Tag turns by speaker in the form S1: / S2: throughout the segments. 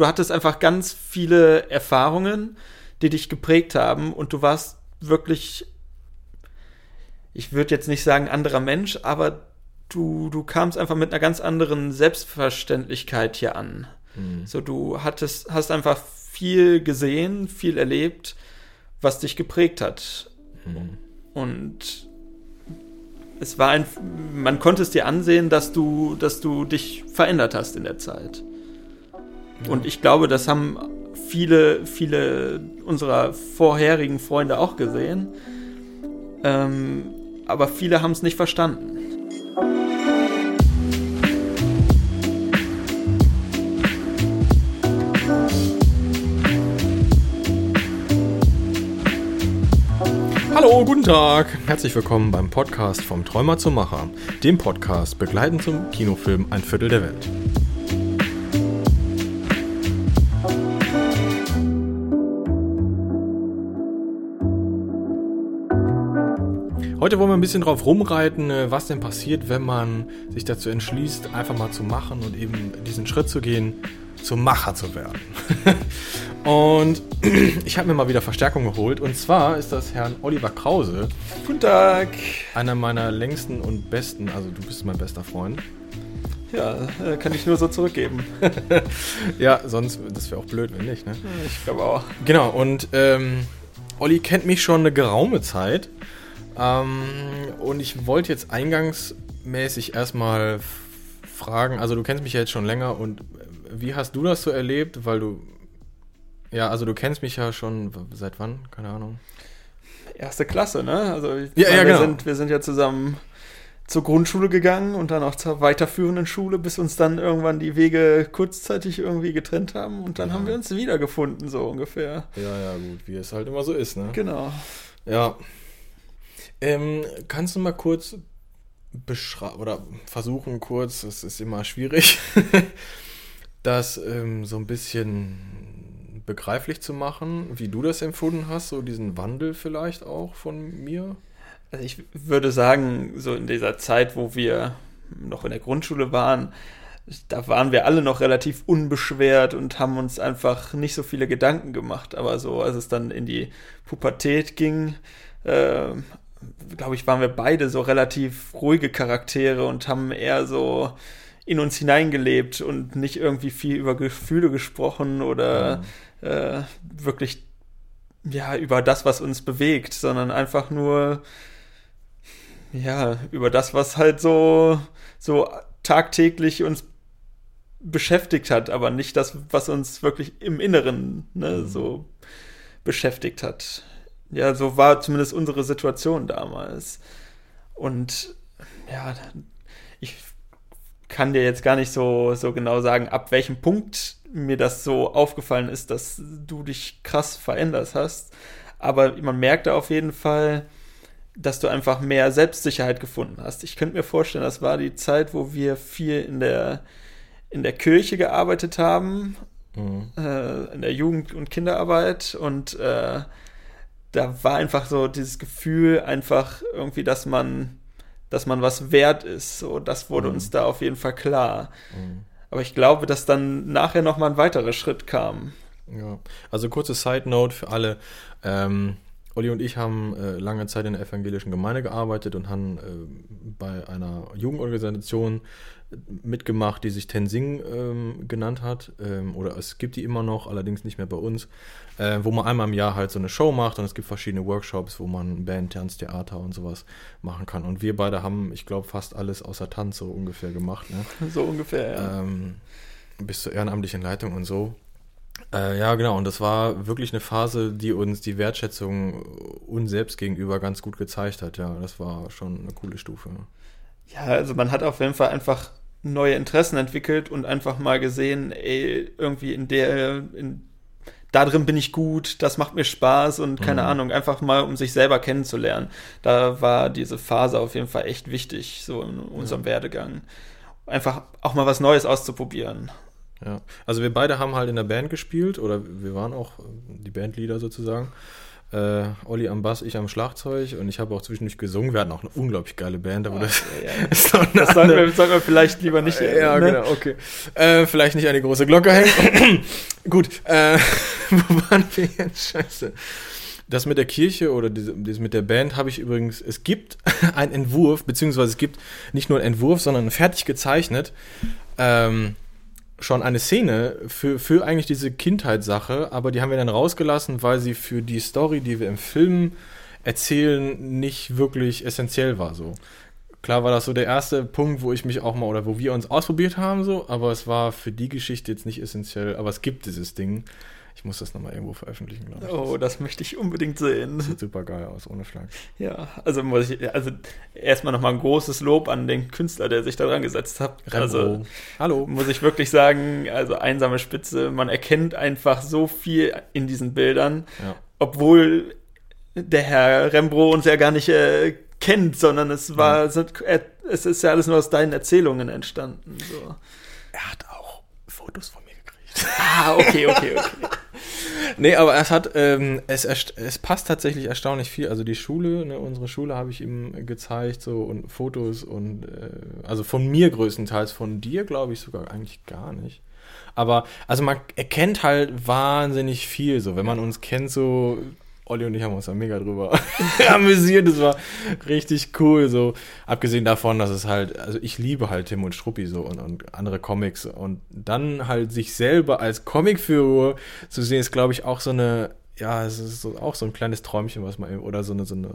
S1: du hattest einfach ganz viele Erfahrungen, die dich geprägt haben und du warst wirklich, ich würde jetzt nicht sagen anderer Mensch, aber du, du kamst einfach mit einer ganz anderen Selbstverständlichkeit hier an. Mhm. So, du hattest, hast einfach viel gesehen, viel erlebt, was dich geprägt hat. Mhm. Und es war ein, man konnte es dir ansehen, dass du, dass du dich verändert hast in der Zeit. Und ich glaube, das haben viele, viele unserer vorherigen Freunde auch gesehen. Ähm, aber viele haben es nicht verstanden.
S2: Hallo, guten Tag. Herzlich willkommen beim Podcast vom Träumer zum Macher, dem Podcast begleitend zum Kinofilm Ein Viertel der Welt. Heute wollen wir ein bisschen drauf rumreiten, äh, was denn passiert, wenn man sich dazu entschließt, einfach mal zu machen und eben diesen Schritt zu gehen, zum Macher zu werden. Und ich habe mir mal wieder Verstärkung geholt. Und zwar ist das Herrn Oliver Krause.
S1: Guten Tag.
S2: Einer meiner längsten und besten, also du bist mein bester Freund.
S1: Ja, äh, kann ich nur so zurückgeben.
S2: ja, sonst, das wäre auch blöd, wenn nicht, ne?
S1: Ich glaube auch.
S2: Genau, und ähm, Olli kennt mich schon eine geraume Zeit. Ähm, und ich wollte jetzt eingangsmäßig erstmal fragen, also du kennst mich ja jetzt schon länger und wie hast du das so erlebt? Weil du ja, also du kennst mich ja schon seit wann? Keine Ahnung.
S1: Erste Klasse, ne? Also
S2: ja, meine, ja,
S1: genau. wir, sind, wir sind ja zusammen zur Grundschule gegangen und dann auch zur weiterführenden Schule, bis uns dann irgendwann die Wege kurzzeitig irgendwie getrennt haben und dann ja. haben wir uns wiedergefunden, so ungefähr.
S2: Ja, ja, gut, wie es halt immer so ist, ne?
S1: Genau.
S2: Ja. Ähm, kannst du mal kurz beschreiben oder versuchen kurz, es ist immer schwierig, das ähm, so ein bisschen begreiflich zu machen, wie du das empfunden hast, so diesen Wandel vielleicht auch von mir?
S1: Also ich würde sagen, so in dieser Zeit, wo wir noch in der Grundschule waren, da waren wir alle noch relativ unbeschwert und haben uns einfach nicht so viele Gedanken gemacht. Aber so, als es dann in die Pubertät ging, äh, glaube ich, waren wir beide so relativ ruhige Charaktere und haben eher so in uns hineingelebt und nicht irgendwie viel über Gefühle gesprochen oder mhm äh, wirklich ja über das, was uns bewegt, sondern einfach nur ja über das, was halt so so tagtäglich uns beschäftigt hat, aber nicht das, was uns wirklich im Inneren ne, mhm. so beschäftigt hat. Ja, so war zumindest unsere Situation damals. Und ja, ich kann dir jetzt gar nicht so, so genau sagen, ab welchem Punkt mir das so aufgefallen ist, dass du dich krass verändert hast. Aber man merkte auf jeden Fall, dass du einfach mehr Selbstsicherheit gefunden hast. Ich könnte mir vorstellen, das war die Zeit, wo wir viel in der, in der Kirche gearbeitet haben, mhm. äh, in der Jugend- und Kinderarbeit und äh, da war einfach so dieses Gefühl, einfach irgendwie, dass man, dass man was wert ist. So, das wurde mhm. uns da auf jeden Fall klar. Mhm. Aber ich glaube, dass dann nachher nochmal ein weiterer Schritt kam.
S2: Ja, also kurze Side Note für alle. Ähm, Olli und ich haben äh, lange Zeit in der evangelischen Gemeinde gearbeitet und haben äh, bei einer Jugendorganisation mitgemacht, die sich Tensing ähm, genannt hat. Ähm, oder es gibt die immer noch, allerdings nicht mehr bei uns, äh, wo man einmal im Jahr halt so eine Show macht und es gibt verschiedene Workshops, wo man Band, Tanz, Theater und sowas machen kann. Und wir beide haben, ich glaube, fast alles außer Tanz so ungefähr gemacht. Ne?
S1: So ungefähr,
S2: ja. Ähm, bis zur ehrenamtlichen Leitung und so. Äh, ja, genau. Und das war wirklich eine Phase, die uns die Wertschätzung uns selbst gegenüber ganz gut gezeigt hat. Ja, das war schon eine coole Stufe.
S1: Ja, also man hat auf jeden Fall einfach neue Interessen entwickelt und einfach mal gesehen, ey, irgendwie in der, in, da drin bin ich gut, das macht mir Spaß und keine mhm. Ahnung, einfach mal, um sich selber kennenzulernen. Da war diese Phase auf jeden Fall echt wichtig, so in unserem ja. Werdegang. Einfach auch mal was Neues auszuprobieren.
S2: Ja, also wir beide haben halt in der Band gespielt oder wir waren auch die Bandleader sozusagen. Äh, Olli am Bass, ich am Schlagzeug und ich habe auch zwischendurch gesungen. Wir hatten auch eine unglaublich geile Band, aber oh, das, ja, ja.
S1: das, das sollten, wir, sollten wir vielleicht lieber nicht.
S2: Ja, ne? genau, okay. Äh, vielleicht nicht eine große Glocke hängen. Gut, äh, wo waren wir jetzt? Scheiße. Das mit der Kirche oder diese, das mit der Band habe ich übrigens, es gibt einen Entwurf, beziehungsweise es gibt nicht nur einen Entwurf, sondern fertig gezeichnet, ähm, schon eine Szene für, für eigentlich diese Kindheitssache, aber die haben wir dann rausgelassen, weil sie für die Story, die wir im Film erzählen, nicht wirklich essentiell war so. Klar war das so der erste Punkt, wo ich mich auch mal oder wo wir uns ausprobiert haben, so, aber es war für die Geschichte jetzt nicht essentiell, aber es gibt dieses Ding. Ich muss das nochmal irgendwo veröffentlichen,
S1: glaube ich. Oh, das möchte ich unbedingt sehen.
S2: Sieht super geil aus, ohne Schlag.
S1: Ja, also muss ich, also erstmal nochmal ein großes Lob an den Künstler, der sich da dran gesetzt hat. Rembo. Also,
S2: hallo.
S1: Muss ich wirklich sagen, also einsame Spitze, man erkennt einfach so viel in diesen Bildern, ja. obwohl der Herr Rembrandt uns ja gar nicht äh, kennt, sondern es war, mhm. sind, es ist ja alles nur aus deinen Erzählungen entstanden. So.
S2: Er hat auch Fotos von mir
S1: gekriegt. Ah, okay, okay, okay.
S2: nee, aber es hat, ähm, es, es passt tatsächlich erstaunlich viel. Also die Schule, ne, unsere Schule habe ich ihm gezeigt, so und Fotos und äh, also von mir größtenteils, von dir glaube ich sogar eigentlich gar nicht. Aber also man erkennt halt wahnsinnig viel, so wenn man uns kennt, so Olli und ich haben uns da mega drüber amüsiert. Das war richtig cool. So, abgesehen davon, dass es halt, also ich liebe halt Tim und Struppi so und, und andere Comics. Und dann halt sich selber als Comicfigur zu sehen, ist, glaube ich, auch so eine, ja, es ist so, auch so ein kleines Träumchen, was man, oder so eine, so eine,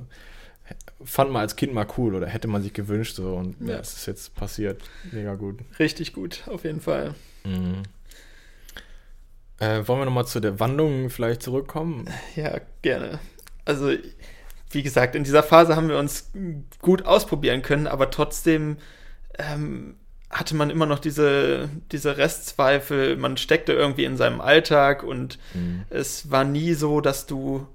S2: fand man als Kind mal cool oder hätte man sich gewünscht so und ja, es ist jetzt passiert. Mega gut.
S1: Richtig gut, auf jeden Fall. Mhm.
S2: Äh, wollen wir nochmal zu der Wandlung vielleicht zurückkommen?
S1: Ja, gerne. Also, wie gesagt, in dieser Phase haben wir uns gut ausprobieren können, aber trotzdem ähm, hatte man immer noch diese, diese Restzweifel. Man steckte irgendwie in seinem Alltag und mhm. es war nie so, dass du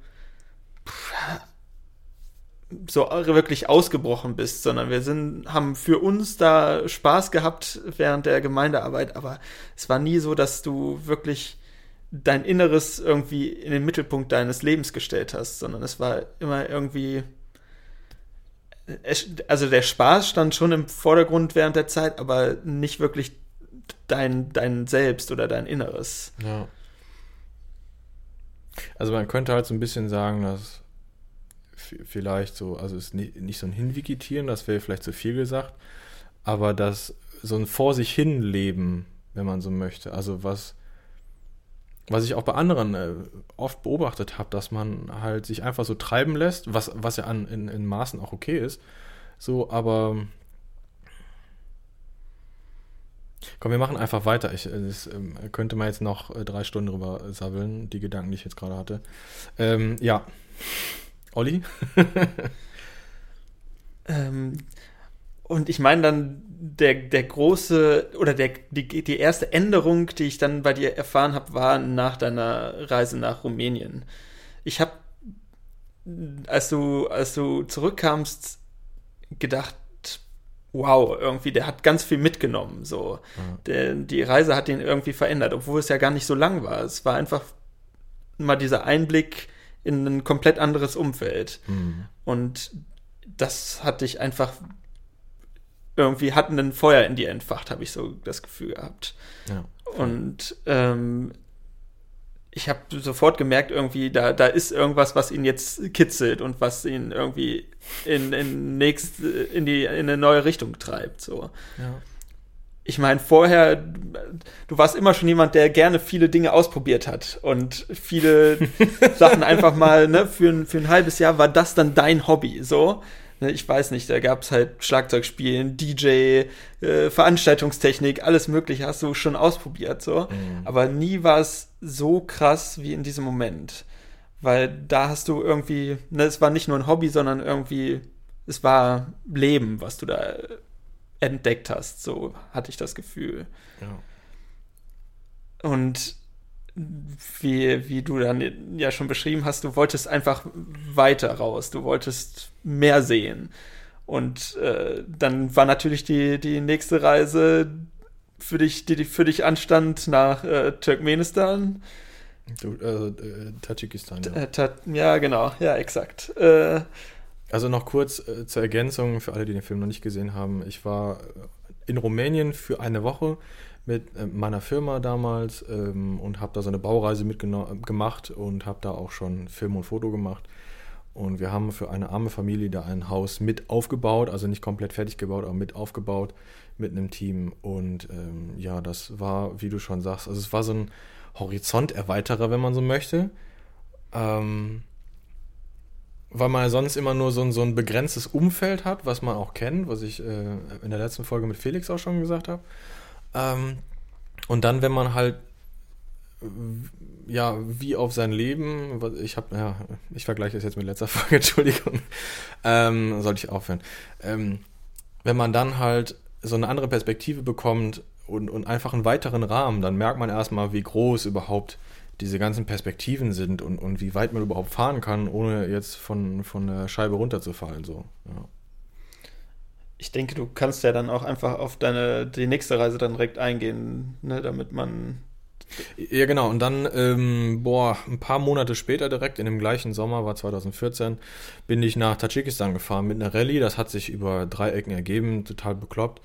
S1: so wirklich ausgebrochen bist, sondern wir sind, haben für uns da Spaß gehabt während der Gemeindearbeit, aber es war nie so, dass du wirklich dein Inneres irgendwie in den Mittelpunkt deines Lebens gestellt hast, sondern es war immer irgendwie. Also der Spaß stand schon im Vordergrund während der Zeit, aber nicht wirklich dein, dein Selbst oder dein Inneres.
S2: Ja. Also man könnte halt so ein bisschen sagen, dass vielleicht so, also es ist nicht so ein Hinvegetieren, das wäre vielleicht zu viel gesagt, aber dass so ein vor sich hin Leben, wenn man so möchte, also was was ich auch bei anderen äh, oft beobachtet habe, dass man halt sich einfach so treiben lässt, was, was ja an, in, in Maßen auch okay ist. So, aber Komm, wir machen einfach weiter. Ich das, ähm, könnte man jetzt noch äh, drei Stunden drüber sabbeln, die Gedanken, die ich jetzt gerade hatte. Ähm, ja. Olli?
S1: ähm, und ich meine dann, der, der große oder der, die, die erste Änderung, die ich dann bei dir erfahren habe, war nach deiner Reise nach Rumänien. Ich habe, als du, als du zurückkamst, gedacht, wow, irgendwie, der hat ganz viel mitgenommen. So. Mhm. Der, die Reise hat ihn irgendwie verändert, obwohl es ja gar nicht so lang war. Es war einfach mal dieser Einblick in ein komplett anderes Umfeld. Mhm. Und das hat dich einfach irgendwie hatten ein Feuer in dir entfacht, habe ich so das Gefühl gehabt. Ja, und ähm, ich habe sofort gemerkt, irgendwie, da, da ist irgendwas, was ihn jetzt kitzelt und was ihn irgendwie in, in, nächst, in, die, in eine neue Richtung treibt. So. Ja. Ich meine, vorher, du warst immer schon jemand, der gerne viele Dinge ausprobiert hat und viele Sachen einfach mal, ne, für, ein, für ein halbes Jahr war das dann dein Hobby, so. Ne, ich weiß nicht, da gab es halt Schlagzeugspielen, DJ, äh, Veranstaltungstechnik, alles mögliche hast du schon ausprobiert, so. Mhm. Aber nie war es so krass wie in diesem Moment. Weil da hast du irgendwie, ne, es war nicht nur ein Hobby, sondern irgendwie, es war Leben, was du da entdeckt hast, so hatte ich das Gefühl. Ja. Und wie, wie du dann ja schon beschrieben hast, du wolltest einfach weiter raus, du wolltest mehr sehen. Und äh, dann war natürlich die, die nächste Reise für dich, die, die für dich anstand nach äh, Turkmenistan.
S2: Du, also, äh, Tadschikistan. Ja.
S1: Äh, ja. genau, ja, exakt. Äh,
S2: also noch kurz äh, zur Ergänzung für alle, die den Film noch nicht gesehen haben. Ich war in Rumänien für eine Woche mit äh, meiner Firma damals ähm, und habe da so eine Baureise mitgemacht und habe da auch schon Film und Foto gemacht. Und wir haben für eine arme Familie da ein Haus mit aufgebaut, also nicht komplett fertig gebaut, aber mit aufgebaut mit einem Team. Und ähm, ja, das war, wie du schon sagst, also es war so ein Horizonterweiterer, wenn man so möchte. Ähm, weil man ja sonst immer nur so ein, so ein begrenztes Umfeld hat, was man auch kennt, was ich äh, in der letzten Folge mit Felix auch schon gesagt habe. Ähm, und dann, wenn man halt ja, wie auf sein Leben, ich habe, ja, ich vergleiche das jetzt mit letzter Folge, Entschuldigung, ähm, sollte ich aufhören. Ähm, wenn man dann halt so eine andere Perspektive bekommt und, und einfach einen weiteren Rahmen, dann merkt man erstmal, wie groß überhaupt diese ganzen Perspektiven sind und, und wie weit man überhaupt fahren kann, ohne jetzt von, von der Scheibe runterzufallen. So. Ja.
S1: Ich denke, du kannst ja dann auch einfach auf deine die nächste Reise dann direkt eingehen, ne, damit man.
S2: Ja, genau. Und dann, ähm, boah, ein paar Monate später direkt, in dem gleichen Sommer, war 2014, bin ich nach Tadschikistan gefahren mit einer Rallye. Das hat sich über drei Ecken ergeben, total bekloppt.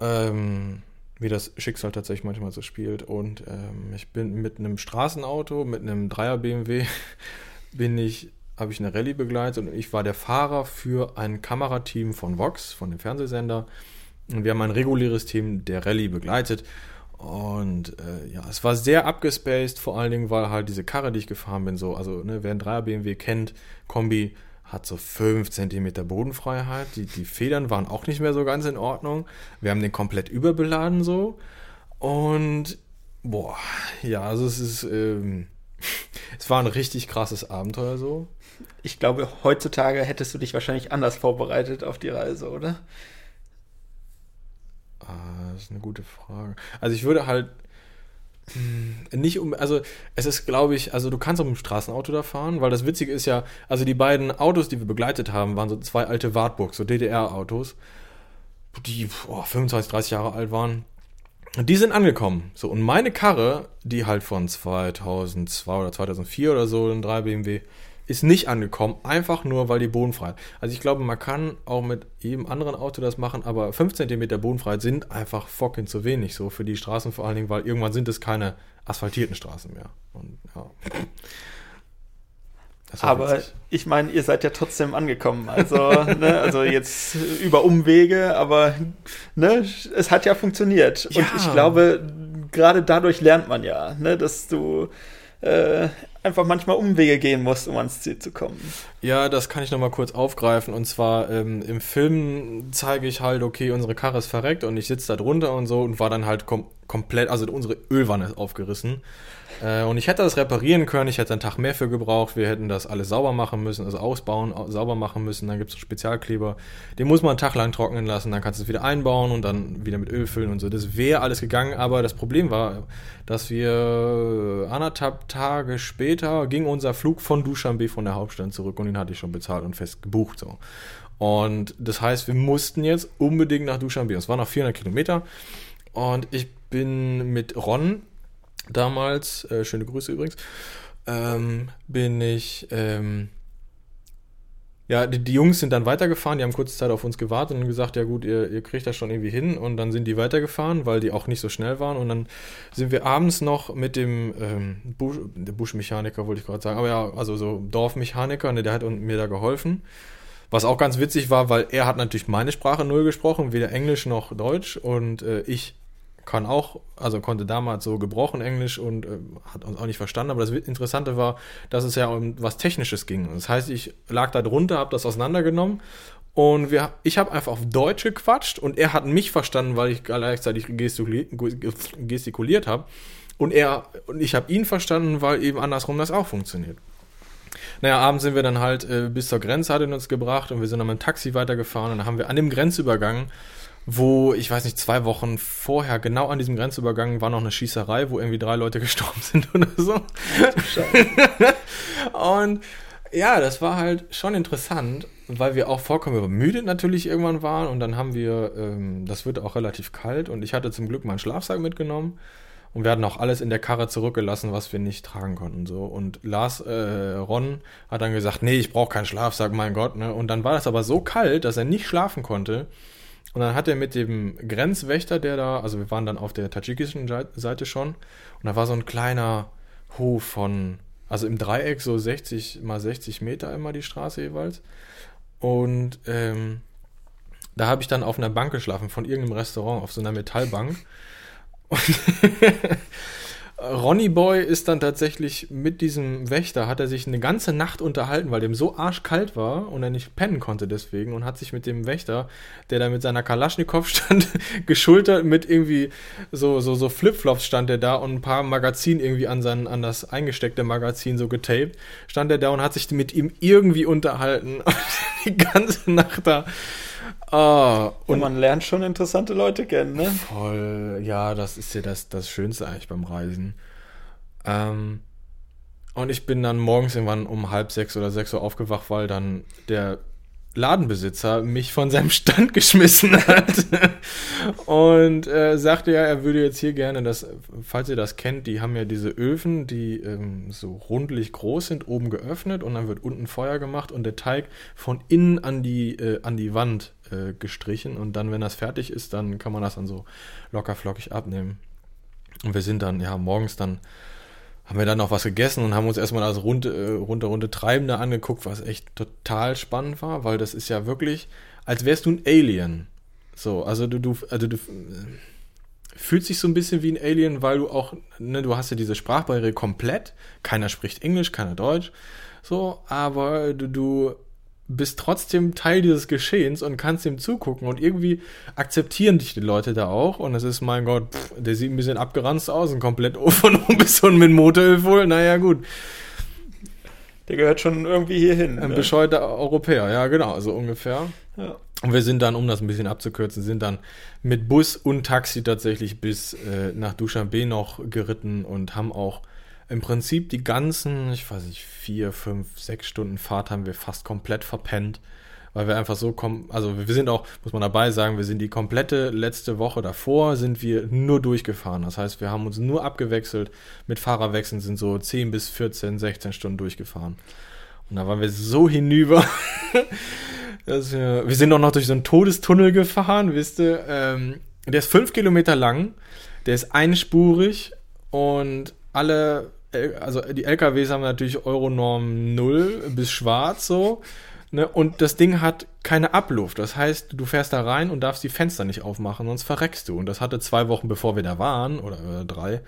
S2: Ähm, wie das Schicksal tatsächlich manchmal so spielt. Und ähm, ich bin mit einem Straßenauto, mit einem Dreier BMW, bin ich, habe ich eine Rallye begleitet und ich war der Fahrer für ein Kamerateam von Vox, von dem Fernsehsender. Und wir haben ein reguläres Team der Rallye begleitet. Und äh, ja, es war sehr abgespaced, vor allen Dingen, weil halt diese Karre, die ich gefahren bin, so, also ne, wer ein Dreier BMW kennt, Kombi, hat so 5 cm Bodenfreiheit. Die, die Federn waren auch nicht mehr so ganz in Ordnung. Wir haben den komplett überbeladen so. Und boah, ja, also es ist, ähm, es war ein richtig krasses Abenteuer so.
S1: Ich glaube, heutzutage hättest du dich wahrscheinlich anders vorbereitet auf die Reise, oder?
S2: Ah, das ist eine gute Frage. Also ich würde halt hm, nicht um, also es ist, glaube ich, also du kannst auch mit dem Straßenauto da fahren, weil das Witzige ist ja, also die beiden Autos, die wir begleitet haben, waren so zwei alte Wartburg, so DDR-Autos, die oh, 25, 30 Jahre alt waren. Die sind angekommen. So, und meine Karre, die halt von 2002 oder 2004 oder so, ein 3 BMW, ist nicht angekommen, einfach nur, weil die Bodenfreiheit. Also ich glaube, man kann auch mit jedem anderen Auto das machen, aber 5 cm Bodenfreiheit sind einfach fucking zu wenig, so für die Straßen vor allen Dingen, weil irgendwann sind es keine asphaltierten Straßen mehr. Und, ja.
S1: Aber witzig. ich meine, ihr seid ja trotzdem angekommen. Also, ne, also jetzt über Umwege, aber ne, es hat ja funktioniert. Ja. Und ich glaube, gerade dadurch lernt man ja, ne, dass du äh, einfach manchmal Umwege gehen musst, um ans Ziel zu kommen.
S2: Ja, das kann ich nochmal kurz aufgreifen. Und zwar ähm, im Film zeige ich halt, okay, unsere Karre ist verreckt und ich sitze da drunter und so und war dann halt kom komplett, also unsere Ölwanne ist aufgerissen. Äh, und ich hätte das reparieren können, ich hätte einen Tag mehr für gebraucht, wir hätten das alles sauber machen müssen, also ausbauen, sauber machen müssen, dann gibt es Spezialkleber, den muss man einen Tag lang trocknen lassen, dann kannst du es wieder einbauen und dann wieder mit Öl füllen und so. Das wäre alles gegangen, aber das Problem war, dass wir anderthalb Tage später ging unser Flug von Duschanbe von der Hauptstadt zurück und den hatte ich schon bezahlt und fest gebucht so. Und das heißt, wir mussten jetzt unbedingt nach Duschanbe. Es waren noch 400 Kilometer. Und ich bin mit Ron damals, äh, schöne Grüße übrigens, ähm, bin ich, ähm, ja, die, die, Jungs sind dann weitergefahren, die haben kurze Zeit auf uns gewartet und gesagt, ja gut, ihr, ihr kriegt das schon irgendwie hin und dann sind die weitergefahren, weil die auch nicht so schnell waren und dann sind wir abends noch mit dem ähm, Busch, der Buschmechaniker, wollte ich gerade sagen, aber ja, also so Dorfmechaniker, ne, der hat mir da geholfen. Was auch ganz witzig war, weil er hat natürlich meine Sprache null gesprochen, weder Englisch noch Deutsch und äh, ich kann auch, also konnte damals so gebrochen Englisch und äh, hat uns auch nicht verstanden. Aber das Interessante war, dass es ja um was Technisches ging. Das heißt, ich lag da drunter, habe das auseinandergenommen und wir, ich habe einfach auf Deutsch gequatscht und er hat mich verstanden, weil ich gleichzeitig gestikuliert, habe. Und er und ich habe ihn verstanden, weil eben andersrum das auch funktioniert. Naja, abends sind wir dann halt äh, bis zur Grenze, hat er uns gebracht und wir sind dann mit dem Taxi weitergefahren und dann haben wir an dem Grenzübergang wo, ich weiß nicht, zwei Wochen vorher, genau an diesem Grenzübergang, war noch eine Schießerei, wo irgendwie drei Leute gestorben sind oder so. und ja, das war halt schon interessant, weil wir auch vollkommen übermüdet natürlich irgendwann waren und dann haben wir, ähm, das wird auch relativ kalt und ich hatte zum Glück meinen Schlafsack mitgenommen und wir hatten auch alles in der Karre zurückgelassen, was wir nicht tragen konnten. So. Und Lars, äh, Ron, hat dann gesagt, nee, ich brauche keinen Schlafsack, mein Gott. Ne? Und dann war das aber so kalt, dass er nicht schlafen konnte. Und dann hat er mit dem Grenzwächter, der da, also wir waren dann auf der tadschikischen Seite schon, und da war so ein kleiner Hof von, also im Dreieck so 60 mal 60 Meter immer die Straße jeweils. Und ähm, da habe ich dann auf einer Bank geschlafen von irgendeinem Restaurant, auf so einer Metallbank. Und Ronny Boy ist dann tatsächlich mit diesem Wächter, hat er sich eine ganze Nacht unterhalten, weil dem so arschkalt war und er nicht pennen konnte deswegen und hat sich mit dem Wächter, der da mit seiner Kalaschnikow stand, geschultert mit irgendwie so, so, so Flipflops stand er da und ein paar Magazin irgendwie an, sein, an das eingesteckte Magazin so getaped, stand er da und hat sich mit ihm irgendwie unterhalten und die ganze Nacht da
S1: Ah, und ja, man lernt schon interessante Leute kennen, ne?
S2: Voll, ja, das ist ja das, das Schönste eigentlich beim Reisen. Ähm, und ich bin dann morgens irgendwann um halb sechs oder sechs Uhr aufgewacht, weil dann der Ladenbesitzer mich von seinem Stand geschmissen hat und äh, sagte ja, er würde jetzt hier gerne das, falls ihr das kennt, die haben ja diese Öfen, die ähm, so rundlich groß sind, oben geöffnet und dann wird unten Feuer gemacht und der Teig von innen an die, äh, an die Wand äh, gestrichen und dann, wenn das fertig ist, dann kann man das dann so locker flockig abnehmen. Und wir sind dann, ja, morgens dann haben wir dann noch was gegessen und haben uns erstmal das runde, äh, runde, runde Treibende angeguckt, was echt total spannend war, weil das ist ja wirklich, als wärst du ein Alien. So, also du, du, also du äh, fühlst dich so ein bisschen wie ein Alien, weil du auch, ne, du hast ja diese Sprachbarriere komplett, keiner spricht Englisch, keiner Deutsch, so, aber du, du bist trotzdem Teil dieses Geschehens und kannst ihm zugucken und irgendwie akzeptieren dich die Leute da auch und es ist, mein Gott, pff, der sieht ein bisschen abgeranzt aus und komplett von oben bis unten mit Motoröl voll, naja gut.
S1: Der gehört schon irgendwie hier hin.
S2: Ein ne? bescheuerter Europäer, ja genau, so ungefähr. Ja. Und wir sind dann, um das ein bisschen abzukürzen, sind dann mit Bus und Taxi tatsächlich bis äh, nach Dushanbe noch geritten und haben auch im Prinzip die ganzen, ich weiß nicht, vier, fünf, sechs Stunden Fahrt haben wir fast komplett verpennt, weil wir einfach so kommen, also wir sind auch, muss man dabei sagen, wir sind die komplette letzte Woche davor, sind wir nur durchgefahren. Das heißt, wir haben uns nur abgewechselt, mit Fahrerwechseln sind so 10 bis 14, 16 Stunden durchgefahren. Und da waren wir so hinüber. dass wir, wir sind auch noch durch so einen Todestunnel gefahren, wisst ihr. Ähm, der ist fünf Kilometer lang, der ist einspurig und alle also die LKWs haben natürlich Euronorm 0 bis schwarz so. Ne? Und das Ding hat keine Abluft. Das heißt, du fährst da rein und darfst die Fenster nicht aufmachen, sonst verreckst du. Und das hatte zwei Wochen, bevor wir da waren, oder, oder drei,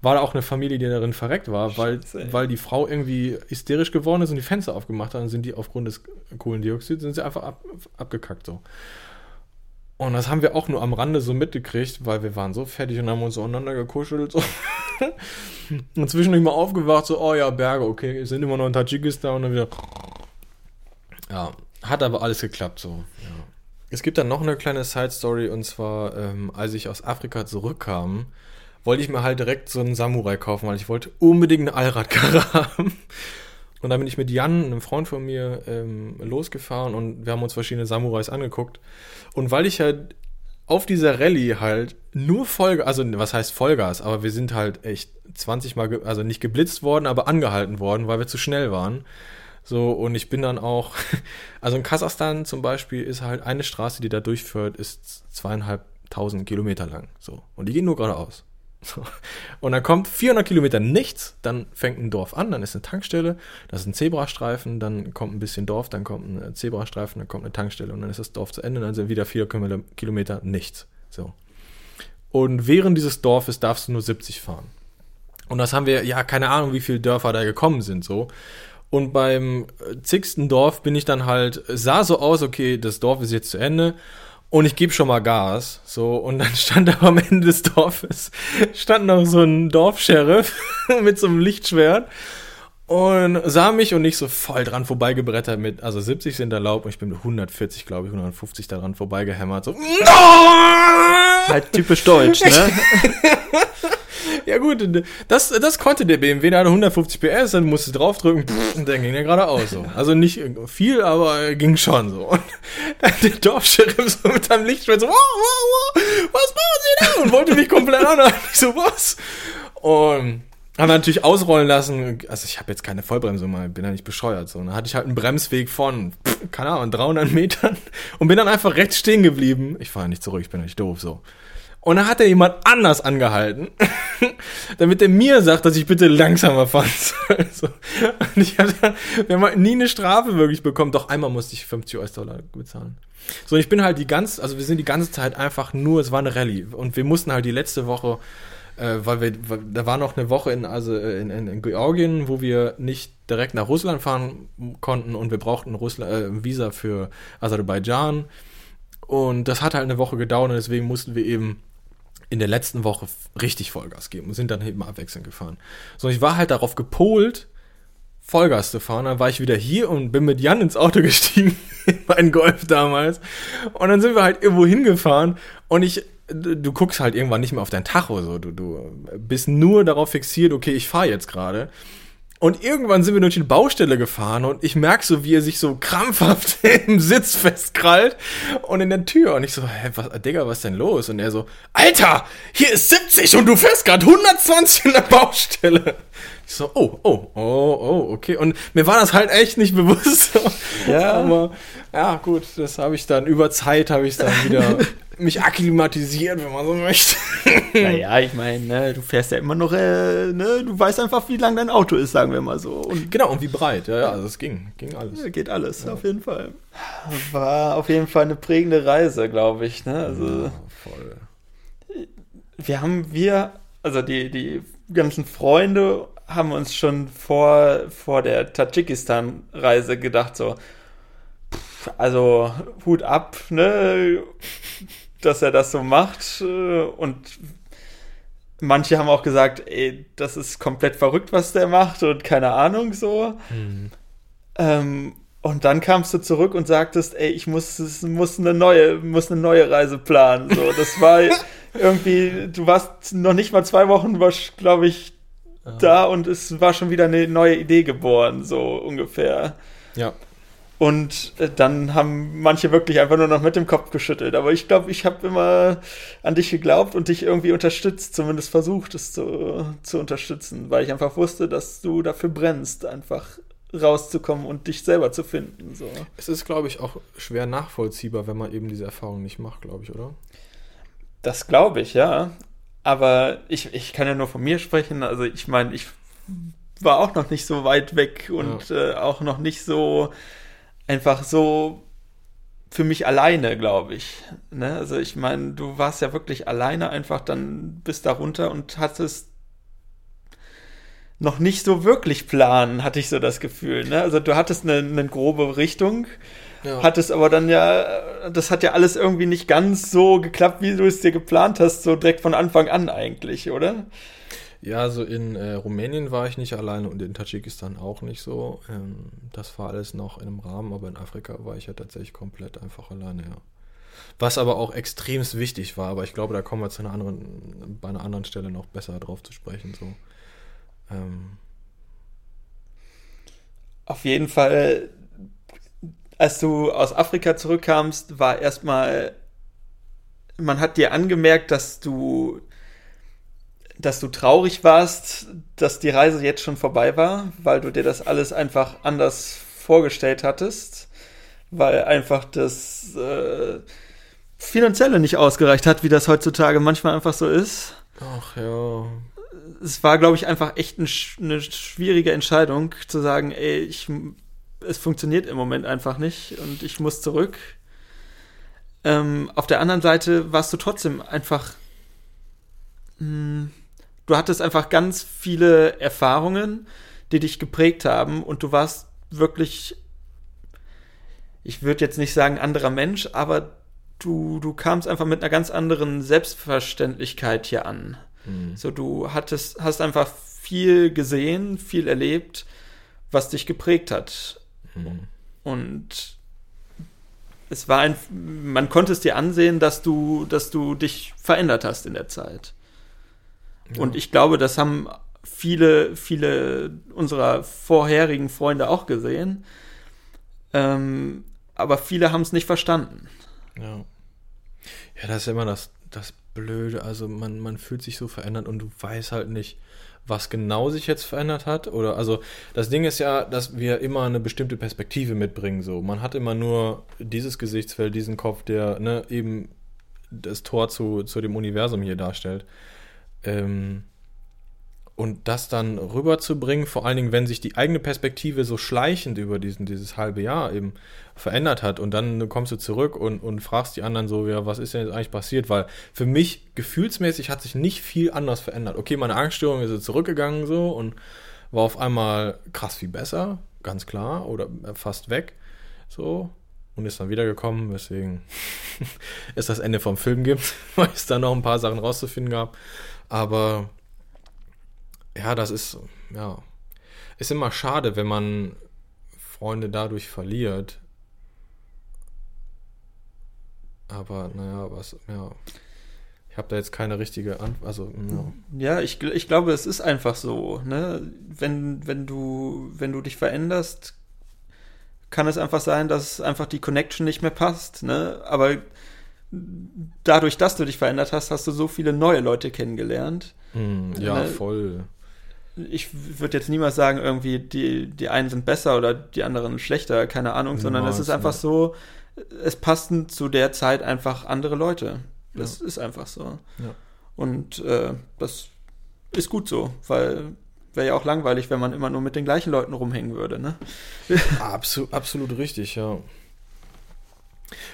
S2: war da auch eine Familie, die darin verreckt war, weil, weil die Frau irgendwie hysterisch geworden ist und die Fenster aufgemacht hat. Dann sind die aufgrund des Kohlendioxids sind sie einfach ab, abgekackt so. Und das haben wir auch nur am Rande so mitgekriegt, weil wir waren so fertig und haben uns so aneinander gekuschelt. So. und zwischendurch mal aufgewacht, so, oh ja, Berge, okay, sind immer noch in Tadschikistan und dann wieder. Ja, hat aber alles geklappt so. Ja. Es gibt dann noch eine kleine Side-Story und zwar, ähm, als ich aus Afrika zurückkam, wollte ich mir halt direkt so einen Samurai kaufen, weil ich wollte unbedingt eine Allradkarre haben. Und dann bin ich mit Jan, einem Freund von mir, ähm, losgefahren und wir haben uns verschiedene Samurais angeguckt. Und weil ich halt auf dieser Rallye halt nur Vollgas, also was heißt Vollgas, aber wir sind halt echt 20 Mal, also nicht geblitzt worden, aber angehalten worden, weil wir zu schnell waren. So, und ich bin dann auch, also in Kasachstan zum Beispiel ist halt eine Straße, die da durchführt, ist zweieinhalbtausend Kilometer lang. So, und die gehen nur geradeaus. Und dann kommt 400 Kilometer nichts, dann fängt ein Dorf an, dann ist eine Tankstelle, das ist ein Zebrastreifen, dann kommt ein bisschen Dorf, dann kommt ein Zebrastreifen, dann kommt eine Tankstelle und dann ist das Dorf zu Ende, dann sind wieder 4 Kilometer nichts. So. Und während dieses Dorfes darfst du nur 70 fahren. Und das haben wir, ja, keine Ahnung, wie viele Dörfer da gekommen sind, so. Und beim zigsten Dorf bin ich dann halt, sah so aus, okay, das Dorf ist jetzt zu Ende und ich gebe schon mal Gas. So, und dann stand da am Ende des Dorfes, stand noch so ein Dorfsheriff mit so einem Lichtschwert und sah mich und nicht so voll dran vorbeigebrettert mit, also 70 sind erlaubt und ich bin mit 140, glaube ich, 150 daran vorbeigehämmert. So,
S1: halt typisch deutsch, ne?
S2: Ja gut, das, das konnte der BMW, der hatte 150 PS, dann musste draufdrücken und dann ging der geradeaus so. Also nicht viel, aber ging schon so. Und der Dorfscheriff so mit seinem Lichtschwert so, wow, wow, wow, was machen Sie da? Und wollte mich komplett an. Ich so, was? Und Haben natürlich ausrollen lassen. Also ich habe jetzt keine Vollbremse mal, bin ja nicht bescheuert. So. Dann hatte ich halt einen Bremsweg von, keine Ahnung, 300 Metern und bin dann einfach rechts stehen geblieben. Ich fahre nicht zurück, ich bin nicht doof so. Und dann hat er jemand anders angehalten, damit er mir sagt, dass ich bitte langsamer fahren soll. So. Und ich dann, wir haben halt nie eine Strafe wirklich bekommen. Doch einmal musste ich 50 US-Dollar bezahlen. So, ich bin halt die ganze, also wir sind die ganze Zeit einfach nur, es war eine Rallye. Und wir mussten halt die letzte Woche, äh, weil wir, weil, da war noch eine Woche in, also äh, in, in, in Georgien, wo wir nicht direkt nach Russland fahren konnten und wir brauchten Russland, äh, ein Visa für Aserbaidschan. Und das hat halt eine Woche gedauert und deswegen mussten wir eben in der letzten Woche richtig Vollgas geben und sind dann eben abwechselnd gefahren. So, ich war halt darauf gepolt, Vollgas zu fahren. Dann war ich wieder hier und bin mit Jan ins Auto gestiegen, in meinen Golf damals. Und dann sind wir halt irgendwo hingefahren und ich, du, du guckst halt irgendwann nicht mehr auf dein Tacho, so, du, du bist nur darauf fixiert, okay, ich fahre jetzt gerade. Und irgendwann sind wir durch die Baustelle gefahren und ich merke so, wie er sich so krampfhaft im Sitz festkrallt und in der Tür. Und ich so, hä, was, Digga, was denn los? Und er so, Alter, hier ist 70 und du fährst gerade 120 in der Baustelle. Ich so, oh, oh, oh, oh, okay. Und mir war das halt echt nicht bewusst. Ja. Aber ja, gut, das habe ich dann über Zeit habe ich dann wieder mich akklimatisiert, wenn man so möchte.
S1: Naja, ich meine, ne, du fährst ja immer noch, äh, ne, du weißt einfach, wie lang dein Auto ist, sagen wir mal so.
S2: Und genau, und wie breit, ja, ja, also es ging, ging alles.
S1: Ja, geht alles, ja. auf jeden Fall. War auf jeden Fall eine prägende Reise, glaube ich, ne, also. Ja, voll. Wir haben, wir, also die, die ganzen Freunde haben uns schon vor, vor der Tadschikistan-Reise gedacht, so, pff, also Hut ab, ne, dass er das so macht. Und manche haben auch gesagt, ey, das ist komplett verrückt, was der macht und keine Ahnung so. Mhm. Ähm, und dann kamst du zurück und sagtest, ey, ich muss, muss eine neue, muss eine neue Reise planen. So, das war irgendwie, du warst noch nicht mal zwei Wochen, glaube ich, da und es war schon wieder eine neue Idee geboren, so ungefähr.
S2: Ja.
S1: Und äh, dann haben manche wirklich einfach nur noch mit dem Kopf geschüttelt. Aber ich glaube, ich habe immer an dich geglaubt und dich irgendwie unterstützt, zumindest versucht, es zu, zu unterstützen, weil ich einfach wusste, dass du dafür brennst, einfach rauszukommen und dich selber zu finden. So.
S2: Es ist, glaube ich, auch schwer nachvollziehbar, wenn man eben diese Erfahrung nicht macht, glaube ich, oder?
S1: Das glaube ich, ja. Aber ich, ich kann ja nur von mir sprechen. Also ich meine, ich war auch noch nicht so weit weg und ja. äh, auch noch nicht so einfach so für mich alleine, glaube ich. Ne? Also ich meine, du warst ja wirklich alleine einfach dann bis darunter und hattest noch nicht so wirklich planen, hatte ich so das Gefühl. Ne? Also du hattest eine, eine grobe Richtung, ja. Hat es aber dann ja, das hat ja alles irgendwie nicht ganz so geklappt, wie du es dir geplant hast, so direkt von Anfang an eigentlich, oder?
S2: Ja, also in äh, Rumänien war ich nicht alleine und in Tadschikistan auch nicht so. Ähm, das war alles noch in einem Rahmen, aber in Afrika war ich ja tatsächlich komplett einfach alleine, ja. Was aber auch extremst wichtig war, aber ich glaube, da kommen wir zu einer anderen, bei einer anderen Stelle noch besser drauf zu sprechen. So. Ähm.
S1: Auf jeden Fall als du aus Afrika zurückkamst, war erstmal, man hat dir angemerkt, dass du, dass du traurig warst, dass die Reise jetzt schon vorbei war, weil du dir das alles einfach anders vorgestellt hattest, weil einfach das äh, finanzielle nicht ausgereicht hat, wie das heutzutage manchmal einfach so ist.
S2: Ach ja.
S1: Es war, glaube ich, einfach echt ein, eine schwierige Entscheidung zu sagen, ey, ich es funktioniert im Moment einfach nicht und ich muss zurück. Ähm, auf der anderen Seite warst du trotzdem einfach. Mh, hm, du hattest einfach ganz viele Erfahrungen, die dich geprägt haben und du warst wirklich. Ich würde jetzt nicht sagen anderer Mensch, aber du, du kamst einfach mit einer ganz anderen Selbstverständlichkeit hier an. Mhm. So, du hattest, hast einfach viel gesehen, viel erlebt, was dich geprägt hat. Mhm. Und es war ein, man konnte es dir ansehen, dass du, dass du dich verändert hast in der Zeit. Ja. Und ich glaube, das haben viele, viele unserer vorherigen Freunde auch gesehen. Ähm, aber viele haben es nicht verstanden.
S2: Ja. Ja, das ist immer das, das Blöde. Also man, man fühlt sich so verändert und du weißt halt nicht, was genau sich jetzt verändert hat. Oder also das Ding ist ja, dass wir immer eine bestimmte Perspektive mitbringen. So, man hat immer nur dieses Gesichtsfeld, diesen Kopf, der ne, eben das Tor zu, zu dem Universum hier darstellt. Ähm, und das dann rüberzubringen, vor allen Dingen, wenn sich die eigene Perspektive so schleichend über diesen, dieses halbe Jahr eben verändert hat und dann kommst du zurück und, und fragst die anderen so, ja, was ist denn jetzt eigentlich passiert? Weil für mich gefühlsmäßig hat sich nicht viel anders verändert. Okay, meine Angststörung ist zurückgegangen so und war auf einmal krass viel besser, ganz klar, oder fast weg, so, und ist dann wiedergekommen, weswegen es das Ende vom Film gibt, weil es da noch ein paar Sachen rauszufinden gab. Aber ja, das ist, ja, ist immer schade, wenn man Freunde dadurch verliert. Aber naja, was, ja. Ich habe da jetzt keine richtige Antwort. Also,
S1: ja, ja ich, ich glaube, es ist einfach so. Ne? Wenn, wenn, du, wenn du dich veränderst, kann es einfach sein, dass einfach die Connection nicht mehr passt. Ne? Aber dadurch, dass du dich verändert hast, hast du so viele neue Leute kennengelernt.
S2: Hm, ja, ne? voll
S1: ich würde jetzt niemals sagen, irgendwie die, die einen sind besser oder die anderen schlechter, keine Ahnung, sondern es ist einfach so, es passen zu der Zeit einfach andere Leute. Das ja. ist einfach so.
S2: Ja.
S1: Und äh, das ist gut so, weil wäre ja auch langweilig, wenn man immer nur mit den gleichen Leuten rumhängen würde, ne?
S2: Absolut, absolut richtig, ja.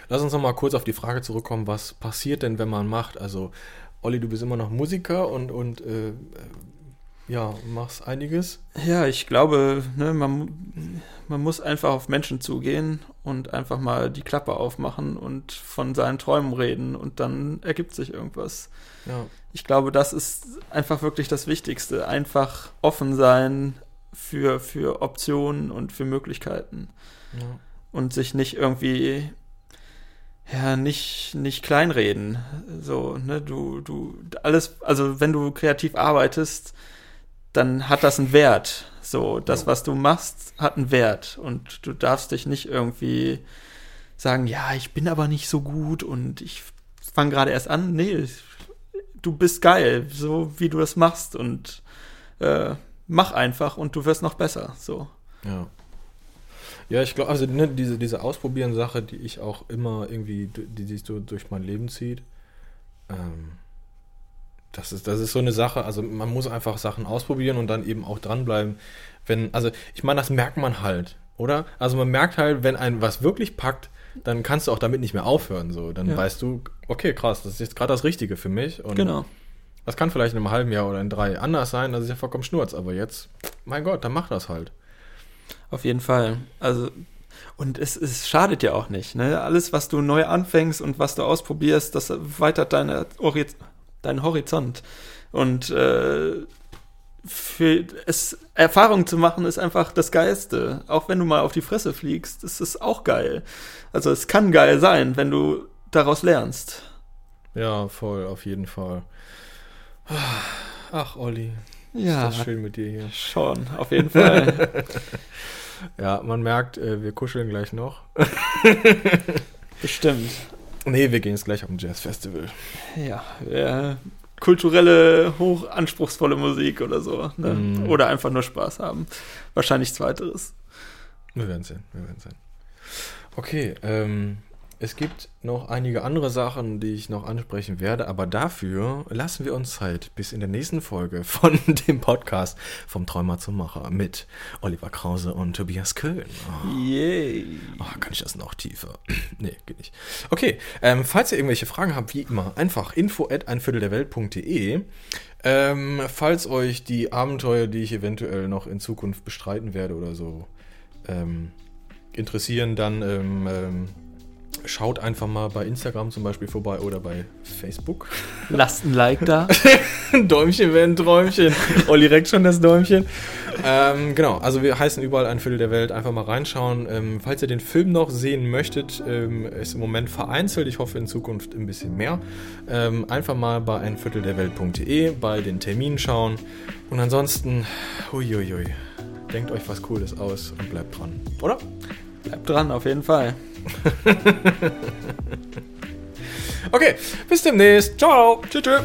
S2: Lass uns noch mal kurz auf die Frage zurückkommen, was passiert denn, wenn man macht? Also, Olli, du bist immer noch Musiker und, und äh, ja, machst einiges.
S1: Ja, ich glaube, ne, man, man muss einfach auf Menschen zugehen und einfach mal die Klappe aufmachen und von seinen Träumen reden und dann ergibt sich irgendwas.
S2: Ja.
S1: Ich glaube, das ist einfach wirklich das Wichtigste. Einfach offen sein für, für Optionen und für Möglichkeiten.
S2: Ja.
S1: Und sich nicht irgendwie ja, nicht, nicht kleinreden. So, ne, du, du, alles, also wenn du kreativ arbeitest, dann hat das einen Wert. So, das, was du machst, hat einen Wert. Und du darfst dich nicht irgendwie sagen, ja, ich bin aber nicht so gut und ich fange gerade erst an. Nee, du bist geil, so wie du das machst und äh, mach einfach und du wirst noch besser. So.
S2: Ja. Ja, ich glaube, also ne, diese, diese Ausprobieren-Sache, die ich auch immer irgendwie, die sich so durch mein Leben zieht, ähm, das ist, das ist so eine Sache, also man muss einfach Sachen ausprobieren und dann eben auch dranbleiben. Wenn, also ich meine, das merkt man halt, oder? Also man merkt halt, wenn ein was wirklich packt, dann kannst du auch damit nicht mehr aufhören. So, dann ja. weißt du, okay, krass, das ist jetzt gerade das Richtige für mich.
S1: Und genau.
S2: Das kann vielleicht in einem halben Jahr oder in drei anders sein, das ist ja vollkommen schnurz, aber jetzt, mein Gott, dann mach das halt.
S1: Auf jeden Fall. Also und es, es schadet ja auch nicht. Ne? Alles, was du neu anfängst und was du ausprobierst, das erweitert deine deinen Horizont. Und äh, für es Erfahrung zu machen ist einfach das Geilste. Auch wenn du mal auf die Fresse fliegst, ist es auch geil. Also es kann geil sein, wenn du daraus lernst.
S2: Ja, voll, auf jeden Fall. Ach, Olli.
S1: Ja.
S2: Ist das schön mit dir hier.
S1: Schon, auf jeden Fall.
S2: ja, man merkt, äh, wir kuscheln gleich noch.
S1: Bestimmt.
S2: Nee, wir gehen jetzt gleich auf ein Jazzfestival.
S1: Ja, ja, kulturelle, hochanspruchsvolle Musik oder so. Ne? Mm. Oder einfach nur Spaß haben. Wahrscheinlich zweiteres.
S2: Wir werden sehen, wir werden sehen. Okay, ähm, es gibt noch einige andere Sachen, die ich noch ansprechen werde, aber dafür lassen wir uns Zeit bis in der nächsten Folge von dem Podcast vom Träumer zum Macher mit Oliver Krause und Tobias Köln.
S1: Oh. Yay.
S2: Oh, kann ich das noch tiefer? nee, geht nicht. Okay, ähm, falls ihr irgendwelche Fragen habt, wie immer, einfach info at einviertelderwelt.de. Ähm, falls euch die Abenteuer, die ich eventuell noch in Zukunft bestreiten werde oder so, ähm, interessieren, dann ähm, ähm Schaut einfach mal bei Instagram zum Beispiel vorbei oder bei Facebook.
S1: Lasst ein Like da.
S2: Däumchen wäre ein Träumchen. Olli reckt schon das Däumchen. Ähm, genau, also wir heißen überall ein Viertel der Welt. Einfach mal reinschauen. Ähm, falls ihr den Film noch sehen möchtet, ähm, ist im Moment vereinzelt. Ich hoffe in Zukunft ein bisschen mehr. Ähm, einfach mal bei einviertelderwelt.de bei den Terminen schauen. Und ansonsten, huiuiui, denkt euch was Cooles aus und bleibt dran, oder?
S1: Bleibt dran, auf jeden Fall.
S2: Okay, bis demnächst. Ciao. Tschüss. tschüss.